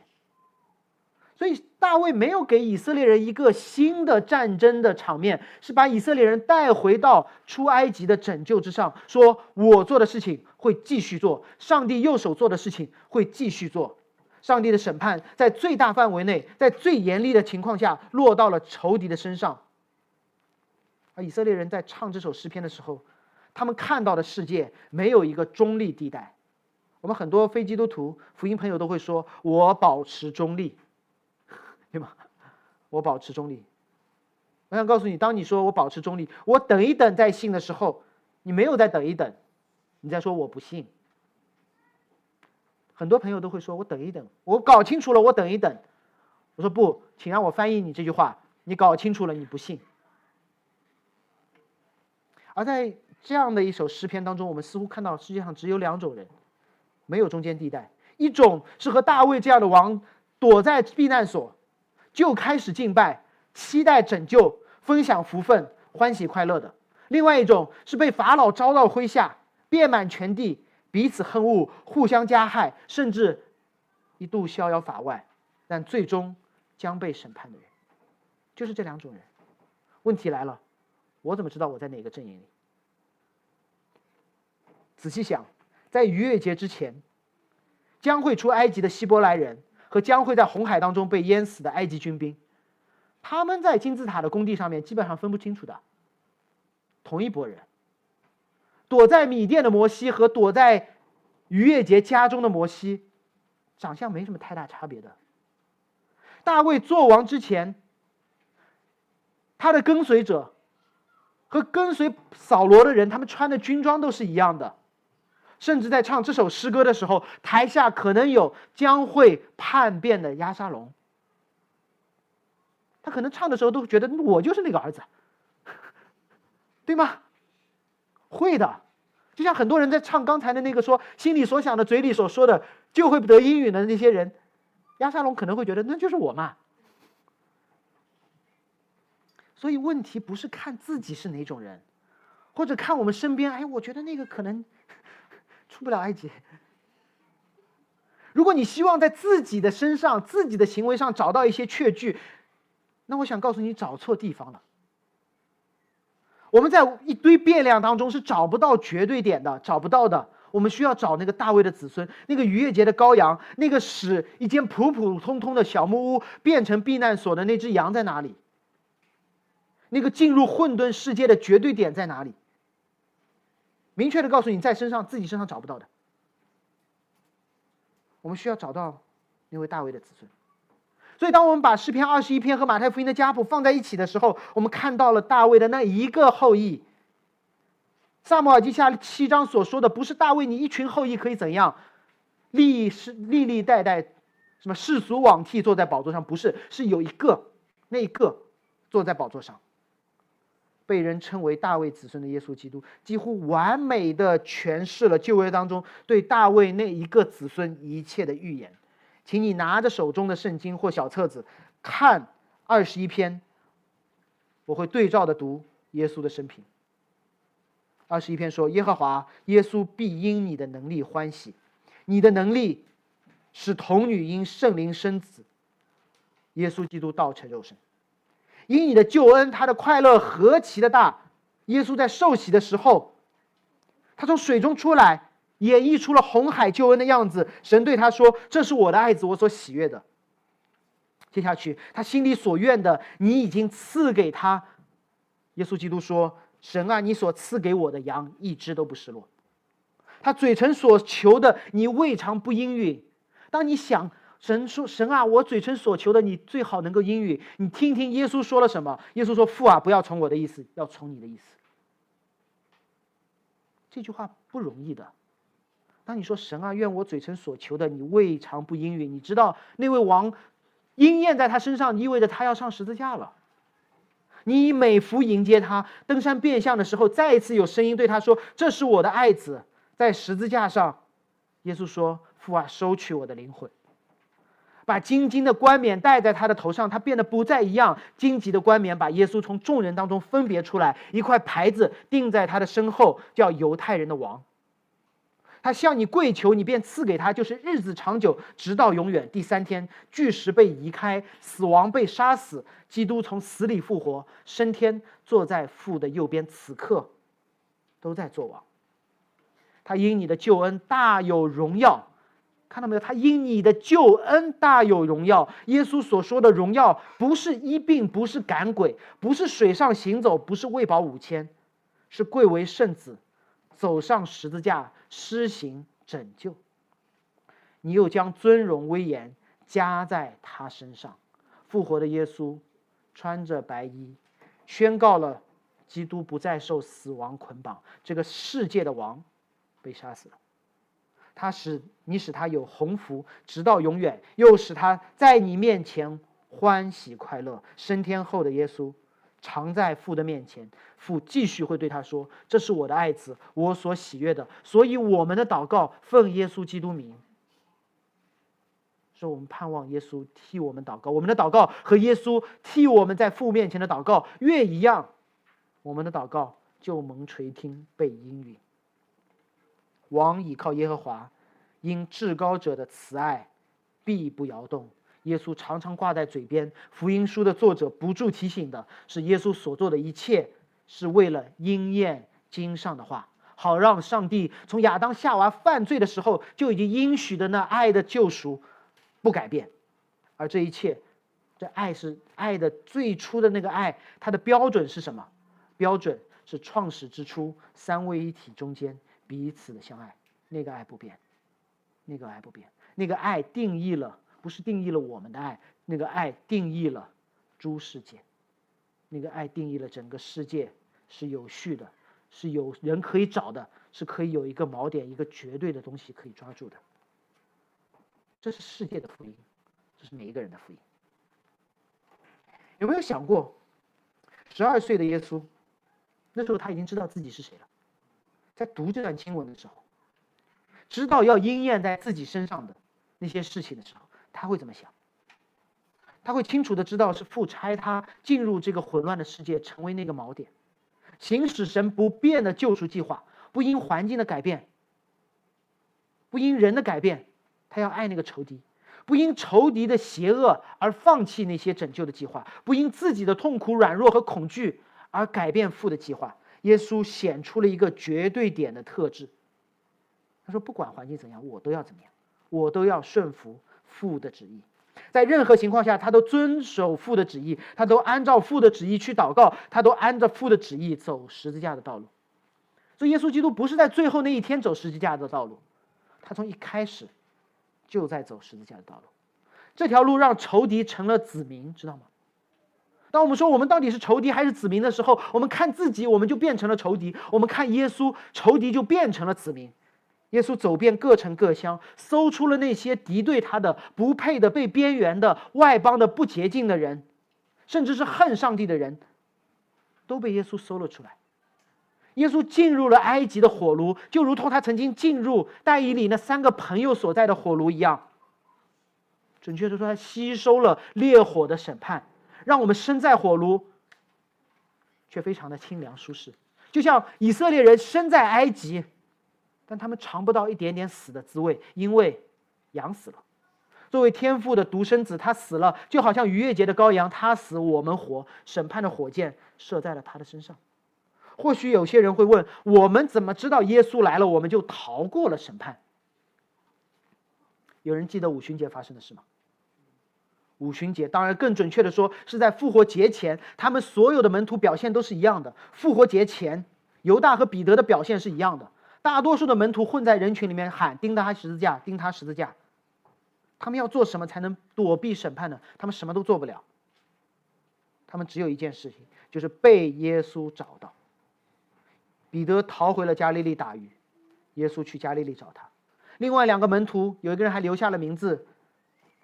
所以大卫没有给以色列人一个新的战争的场面，是把以色列人带回到出埃及的拯救之上，说我做的事情会继续做，上帝右手做的事情会继续做。上帝的审判在最大范围内，在最严厉的情况下落到了仇敌的身上。而以色列人在唱这首诗篇的时候，他们看到的世界没有一个中立地带。我们很多非基督徒福音朋友都会说：“我保持中立，对吗？我保持中立。”我想告诉你，当你说我保持中立，我等一等再信的时候，你没有再等一等，你在说我不信。很多朋友都会说：“我等一等，我搞清楚了，我等一等。”我说：“不，请让我翻译你这句话。你搞清楚了，你不信。”而在这样的一首诗篇当中，我们似乎看到世界上只有两种人，没有中间地带。一种是和大卫这样的王躲在避难所，就开始敬拜，期待拯救，分享福分，欢喜快乐的；另外一种是被法老招到麾下，遍满全地。彼此恨恶，互相加害，甚至一度逍遥法外，但最终将被审判的人，就是这两种人。问题来了，我怎么知道我在哪个阵营里？仔细想，在逾越节之前，将会出埃及的希伯来人和将会在红海当中被淹死的埃及军兵，他们在金字塔的工地上面基本上分不清楚的，同一拨人。躲在米店的摩西和躲在逾越节家中的摩西，长相没什么太大差别的。大卫做王之前，他的跟随者和跟随扫罗的人，他们穿的军装都是一样的。甚至在唱这首诗歌的时候，台下可能有将会叛变的亚沙龙。他可能唱的时候都觉得我就是那个儿子，对吗？会的。就像很多人在唱刚才的那个说心里所想的嘴里所说的就会不得英语的那些人，亚沙龙可能会觉得那就是我嘛。所以问题不是看自己是哪种人，或者看我们身边，哎，我觉得那个可能出不了埃及。如果你希望在自己的身上、自己的行为上找到一些确据，那我想告诉你，找错地方了。我们在一堆变量当中是找不到绝对点的，找不到的。我们需要找那个大卫的子孙，那个逾越节的羔羊，那个使一间普普通通的小木屋变成避难所的那只羊在哪里？那个进入混沌世界的绝对点在哪里？明确的告诉你，在身上自己身上找不到的。我们需要找到那位大卫的子孙。所以，当我们把诗篇二十一篇和马太福音的家谱放在一起的时候，我们看到了大卫的那一个后裔。萨姆尔记下七章所说的，不是大卫你一群后裔可以怎样，历世历历代代，什么世俗罔替坐在宝座上，不是，是有一个，那一个坐在宝座上，被人称为大卫子孙的耶稣基督，几乎完美的诠释了旧约当中对大卫那一个子孙一切的预言。请你拿着手中的圣经或小册子，看二十一篇。我会对照的读耶稣的生平。二十一篇说：“耶和华耶稣必因你的能力欢喜，你的能力使童女因圣灵生子。耶稣基督道成肉身，因你的救恩，他的快乐何其的大！耶稣在受洗的时候，他从水中出来。”演绎出了红海救恩的样子。神对他说：“这是我的爱子，我所喜悦的。”接下去，他心里所愿的，你已经赐给他。耶稣基督说：“神啊，你所赐给我的羊，一只都不失落。”他嘴唇所求的，你未尝不应允。当你想神说：“神啊，我嘴唇所求的，你最好能够应允。你听听耶稣说了什么？耶稣说：‘父啊，不要从我的意思，要从你的意思。’这句话不容易的。当你说‘神啊，愿我嘴唇所求的，你未尝不应允’，你知道那位王应验在他身上，意味着他要上十字架了。你以美福迎接他登山变相的时候，再一次有声音对他说：‘这是我的爱子。’在十字架上，耶稣说：‘父啊，收取我的灵魂。’把荆棘的冠冕戴在他的头上，他变得不再一样。荆棘的冠冕把耶稣从众人当中分别出来，一块牌子钉在他的身后，叫犹太人的王。他向你跪求，你便赐给他，就是日子长久，直到永远。第三天，巨石被移开，死亡被杀死，基督从死里复活，升天，坐在父的右边，此刻都在做王。他因你的救恩大有荣耀。看到没有？他因你的救恩大有荣耀。耶稣所说的荣耀，不是医病，不是赶鬼，不是水上行走，不是喂饱五千，是贵为圣子，走上十字架施行拯救。你又将尊荣威严加在他身上。复活的耶稣穿着白衣，宣告了基督不再受死亡捆绑，这个世界的王被杀死了。他使你使他有鸿福，直到永远；又使他在你面前欢喜快乐。升天后的耶稣，常在父的面前，父继续会对他说：“这是我的爱子，我所喜悦的。”所以我们的祷告奉耶稣基督名，说我们盼望耶稣替我们祷告。我们的祷告和耶稣替我们在父面前的祷告越一样，我们的祷告就蒙垂听，被应允。王倚靠耶和华，因至高者的慈爱，必不摇动。耶稣常常挂在嘴边。福音书的作者不住提醒的是，耶稣所做的一切是为了应验经上的话，好让上帝从亚当夏娃犯罪的时候就已经应许的那爱的救赎不改变。而这一切，这爱是爱的最初的那个爱，它的标准是什么？标准是创始之初三位一体中间。彼此的相爱，那个爱不变，那个爱不变，那个爱定义了，不是定义了我们的爱，那个爱定义了诸世界，那个爱定义了整个世界是有序的，是有人可以找的，是可以有一个锚点，一个绝对的东西可以抓住的。这是世界的福音，这是每一个人的福音。有没有想过，十二岁的耶稣，那时候他已经知道自己是谁了？在读这段经文的时候，知道要应验在自己身上的那些事情的时候，他会怎么想？他会清楚的知道是父差他进入这个混乱的世界，成为那个锚点，行使神不变的救赎计划，不因环境的改变，不因人的改变，他要爱那个仇敌，不因仇敌的邪恶而放弃那些拯救的计划，不因自己的痛苦、软弱和恐惧而改变父的计划。耶稣显出了一个绝对点的特质。他说：“不管环境怎样，我都要怎么样，我都要顺服父的旨意。在任何情况下，他都遵守父的旨意，他都按照父的旨意去祷告，他都按照父的旨意走十字架的道路。所以，耶稣基督不是在最后那一天走十字架的道路，他从一开始就在走十字架的道路。这条路让仇敌成了子民，知道吗？”当我们说我们到底是仇敌还是子民的时候，我们看自己，我们就变成了仇敌；我们看耶稣，仇敌就变成了子民。耶稣走遍各城各乡，搜出了那些敌对他的、不配的、被边缘的、外邦的、不洁净的人，甚至是恨上帝的人，都被耶稣搜了出来。耶稣进入了埃及的火炉，就如同他曾经进入戴以里那三个朋友所在的火炉一样。准确的说，他吸收了烈火的审判。让我们身在火炉，却非常的清凉舒适，就像以色列人身在埃及，但他们尝不到一点点死的滋味，因为羊死了。作为天父的独生子，他死了，就好像逾越节的羔羊，他死我们活，审判的火箭射在了他的身上。或许有些人会问：我们怎么知道耶稣来了，我们就逃过了审判？有人记得五旬节发生的事吗？五旬节，当然更准确的说，是在复活节前，他们所有的门徒表现都是一样的。复活节前，犹大和彼得的表现是一样的。大多数的门徒混在人群里面喊：“钉他十字架，钉他十字架。”他们要做什么才能躲避审判呢？他们什么都做不了。他们只有一件事情，就是被耶稣找到。彼得逃回了加利利打鱼，耶稣去加利利找他。另外两个门徒有一个人还留下了名字，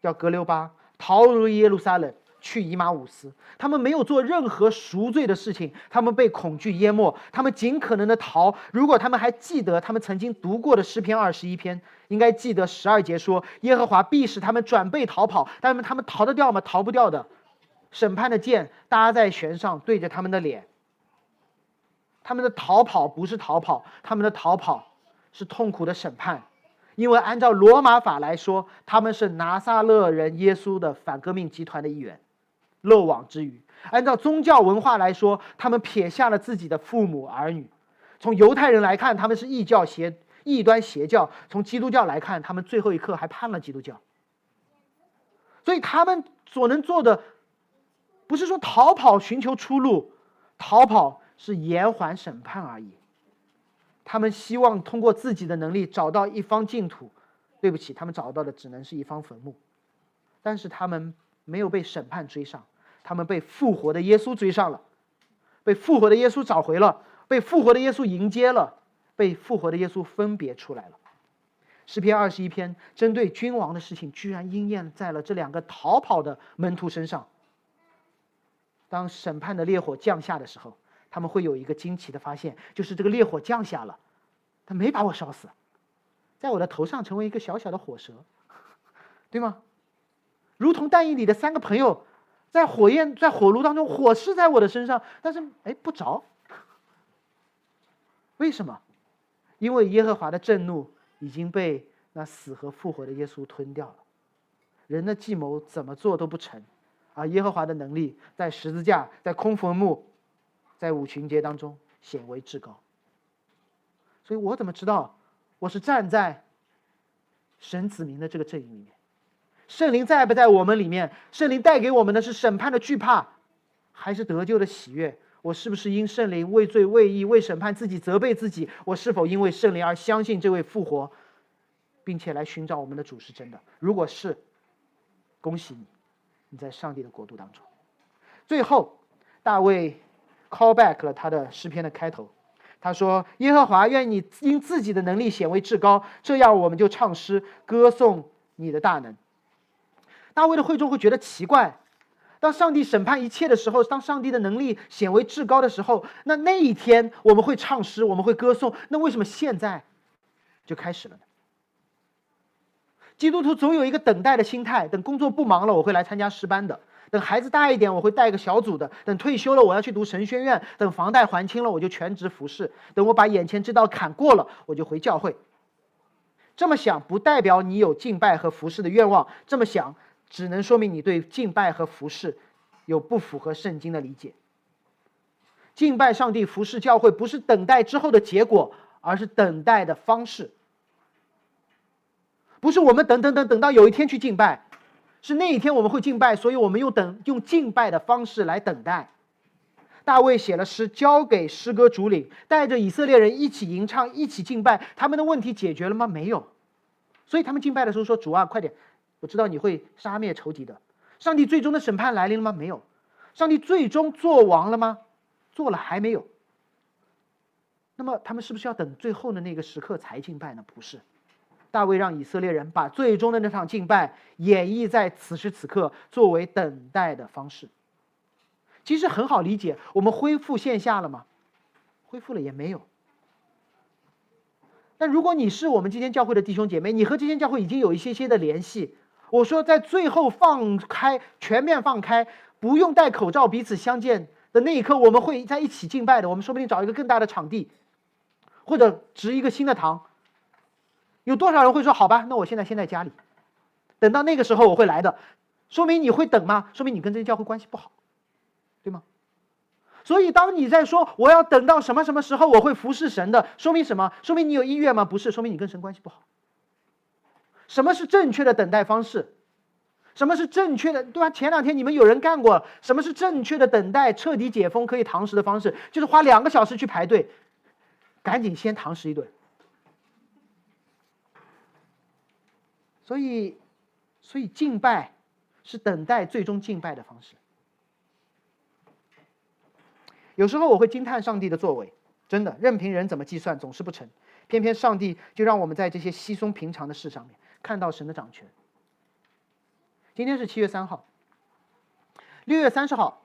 叫格留巴，逃入耶路撒冷。去以马五斯，他们没有做任何赎罪的事情，他们被恐惧淹没，他们尽可能的逃。如果他们还记得他们曾经读过的诗篇二十一篇，应该记得十二节说耶和华必使他们转背逃跑，但是他们逃得掉吗？逃不掉的。审判的剑搭在弦上，对着他们的脸。他们的逃跑不是逃跑，他们的逃跑是痛苦的审判。因为按照罗马法来说，他们是拿撒勒人耶稣的反革命集团的一员。漏网之鱼。按照宗教文化来说，他们撇下了自己的父母儿女。从犹太人来看，他们是异教邪异端邪教；从基督教来看，他们最后一刻还叛了基督教。所以他们所能做的，不是说逃跑寻求出路，逃跑是延缓审判而已。他们希望通过自己的能力找到一方净土。对不起，他们找到的只能是一方坟墓。但是他们没有被审判追上。他们被复活的耶稣追上了，被复活的耶稣找回了，被复活的耶稣迎接了，被复活的耶稣分别出来了。诗篇二十一篇针对君王的事情，居然应验在了这两个逃跑的门徒身上。当审判的烈火降下的时候，他们会有一个惊奇的发现，就是这个烈火降下了，他没把我烧死，在我的头上成为一个小小的火蛇，对吗？如同弹翼里的三个朋友。在火焰在火炉当中，火是在我的身上，但是哎不着。为什么？因为耶和华的震怒已经被那死和复活的耶稣吞掉了。人的计谋怎么做都不成，而耶和华的能力在十字架、在空坟墓、在五旬节当中显为至高。所以我怎么知道我是站在神子民的这个阵营里面？圣灵在不在我们里面？圣灵带给我们的是审判的惧怕，还是得救的喜悦？我是不是因圣灵为罪、为义、为审判自己责备自己？我是否因为圣灵而相信这位复活，并且来寻找我们的主是真的？如果是，恭喜你，你在上帝的国度当中。最后，大卫 call back 了他的诗篇的开头，他说：“耶和华愿你因自己的能力显为至高，这样我们就唱诗歌颂你的大能。”大卫的会众会觉得奇怪，当上帝审判一切的时候，当上帝的能力显为至高的时候，那那一天我们会唱诗，我们会歌颂，那为什么现在就开始了呢？基督徒总有一个等待的心态，等工作不忙了，我会来参加诗班的；等孩子大一点，我会带一个小组的；等退休了，我要去读神学院；等房贷还清了，我就全职服侍；等我把眼前这道坎过了，我就回教会。这么想不代表你有敬拜和服侍的愿望，这么想。只能说明你对敬拜和服侍有不符合圣经的理解。敬拜上帝、服侍教会，不是等待之后的结果，而是等待的方式。不是我们等等等等到有一天去敬拜，是那一天我们会敬拜，所以我们用等用敬拜的方式来等待。大卫写了诗，交给诗歌主领，带着以色列人一起吟唱，一起敬拜。他们的问题解决了吗？没有。所以他们敬拜的时候说：“主啊，快点。”我知道你会杀灭仇敌的，上帝最终的审判来临了吗？没有，上帝最终做王了吗？做了还没有。那么他们是不是要等最后的那个时刻才敬拜呢？不是，大卫让以色列人把最终的那场敬拜演绎在此时此刻，作为等待的方式。其实很好理解，我们恢复线下了吗？恢复了也没有。但如果你是我们今天教会的弟兄姐妹，你和今天教会已经有一些些的联系。我说，在最后放开、全面放开，不用戴口罩、彼此相见的那一刻，我们会在一起敬拜的。我们说不定找一个更大的场地，或者植一个新的堂。有多少人会说：“好吧，那我现在先在家里，等到那个时候我会来的。”说明你会等吗？说明你跟这些教会关系不好，对吗？所以，当你在说我要等到什么什么时候我会服侍神的，说明什么？说明你有意愿吗？不是，说明你跟神关系不好。什么是正确的等待方式？什么是正确的？对吧？前两天你们有人干过。什么是正确的等待彻底解封可以堂食的方式？就是花两个小时去排队，赶紧先堂食一顿。所以，所以敬拜是等待最终敬拜的方式。有时候我会惊叹上帝的作为，真的，任凭人怎么计算，总是不成。偏偏上帝就让我们在这些稀松平常的事上面看到神的掌权。今天是七月三号，六月三十号，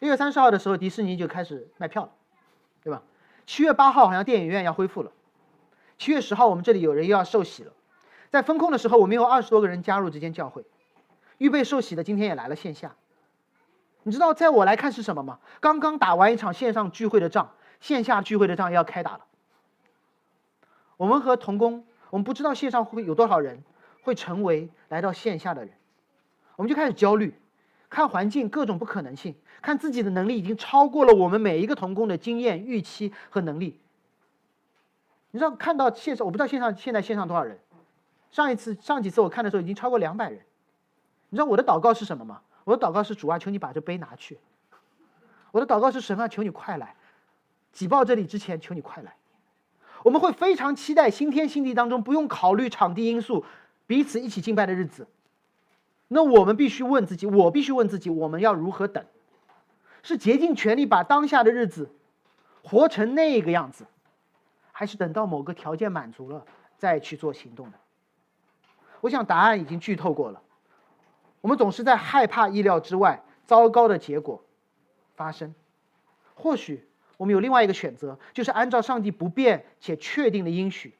六月三十号的时候，迪士尼就开始卖票了，对吧？七月八号好像电影院要恢复了，七月十号我们这里有人又要受洗了。在封控的时候，我们有二十多个人加入这间教会，预备受洗的今天也来了线下。你知道在我来看是什么吗？刚刚打完一场线上聚会的仗，线下聚会的仗要开打了。我们和同工，我们不知道线上会有多少人会成为来到线下的人，我们就开始焦虑，看环境各种不可能性，看自己的能力已经超过了我们每一个同工的经验、预期和能力。你知道看到线上，我不知道线上现在线上多少人，上一次上几次我看的时候已经超过两百人。你知道我的祷告是什么吗？我的祷告是主啊，求你把这杯拿去。我的祷告是神啊，求你快来，挤爆这里之前，求你快来。我们会非常期待新天新地当中不用考虑场地因素，彼此一起敬拜的日子。那我们必须问自己，我必须问自己，我们要如何等？是竭尽全力把当下的日子活成那个样子，还是等到某个条件满足了再去做行动呢？我想答案已经剧透过了。我们总是在害怕意料之外、糟糕的结果发生。或许我们有另外一个选择，就是按照上帝不变且确定的应许，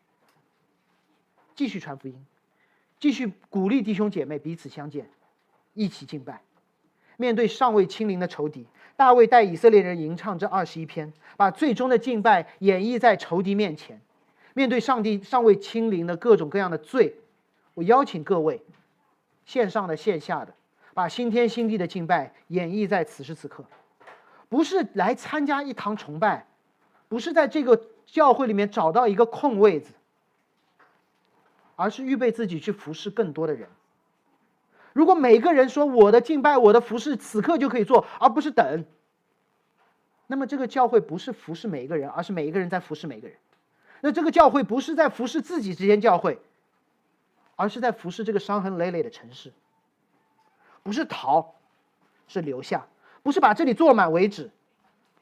继续传福音，继续鼓励弟兄姐妹彼此相见，一起敬拜。面对尚未亲临的仇敌，大卫带以色列人吟唱这二十一篇，把最终的敬拜演绎在仇敌面前。面对上帝尚未亲临的各种各样的罪，我邀请各位。线上的、线下的，把新天新地的敬拜演绎在此时此刻，不是来参加一堂崇拜，不是在这个教会里面找到一个空位子，而是预备自己去服侍更多的人。如果每个人说我的敬拜、我的服侍此刻就可以做，而不是等，那么这个教会不是服侍每一个人，而是每一个人在服侍每一个人。那这个教会不是在服侍自己之间教会。而是在服侍这个伤痕累累的城市，不是逃，是留下；不是把这里坐满为止，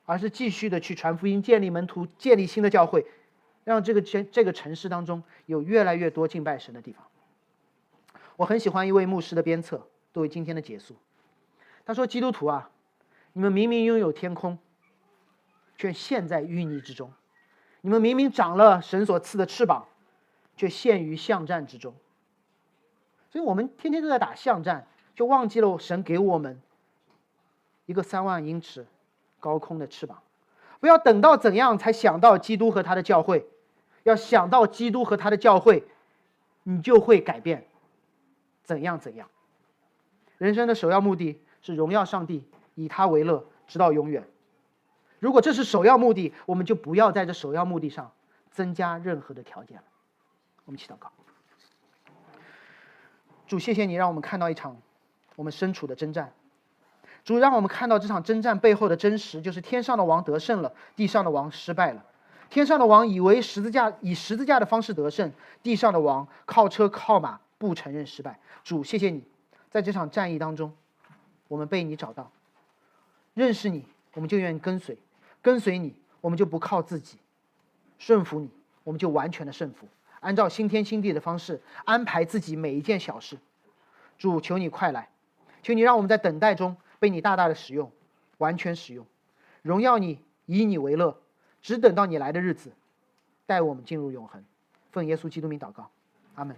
而是继续的去传福音、建立门徒、建立新的教会，让这个城这个城市当中有越来越多敬拜神的地方。我很喜欢一位牧师的鞭策，作为今天的结束。他说：“基督徒啊，你们明明拥有天空，却陷在淤泥之中；你们明明长了神所赐的翅膀，却陷于巷战之中。”所以我们天天都在打巷战，就忘记了神给我们一个三万英尺高空的翅膀。不要等到怎样才想到基督和他的教会，要想到基督和他的教会，你就会改变。怎样怎样？人生的首要目的是荣耀上帝，以他为乐，直到永远。如果这是首要目的，我们就不要在这首要目的上增加任何的条件了。我们祈祷告。主，谢谢你让我们看到一场我们身处的征战。主，让我们看到这场征战背后的真实，就是天上的王得胜了，地上的王失败了。天上的王以为十字架以十字架的方式得胜，地上的王靠车靠马不承认失败。主，谢谢你，在这场战役当中，我们被你找到，认识你，我们就愿意跟随；跟随你，我们就不靠自己；顺服你，我们就完全的顺服。按照新天新地的方式安排自己每一件小事，主求你快来，求你让我们在等待中被你大大的使用，完全使用，荣耀你，以你为乐，只等到你来的日子，带我们进入永恒。奉耶稣基督名祷告，阿门。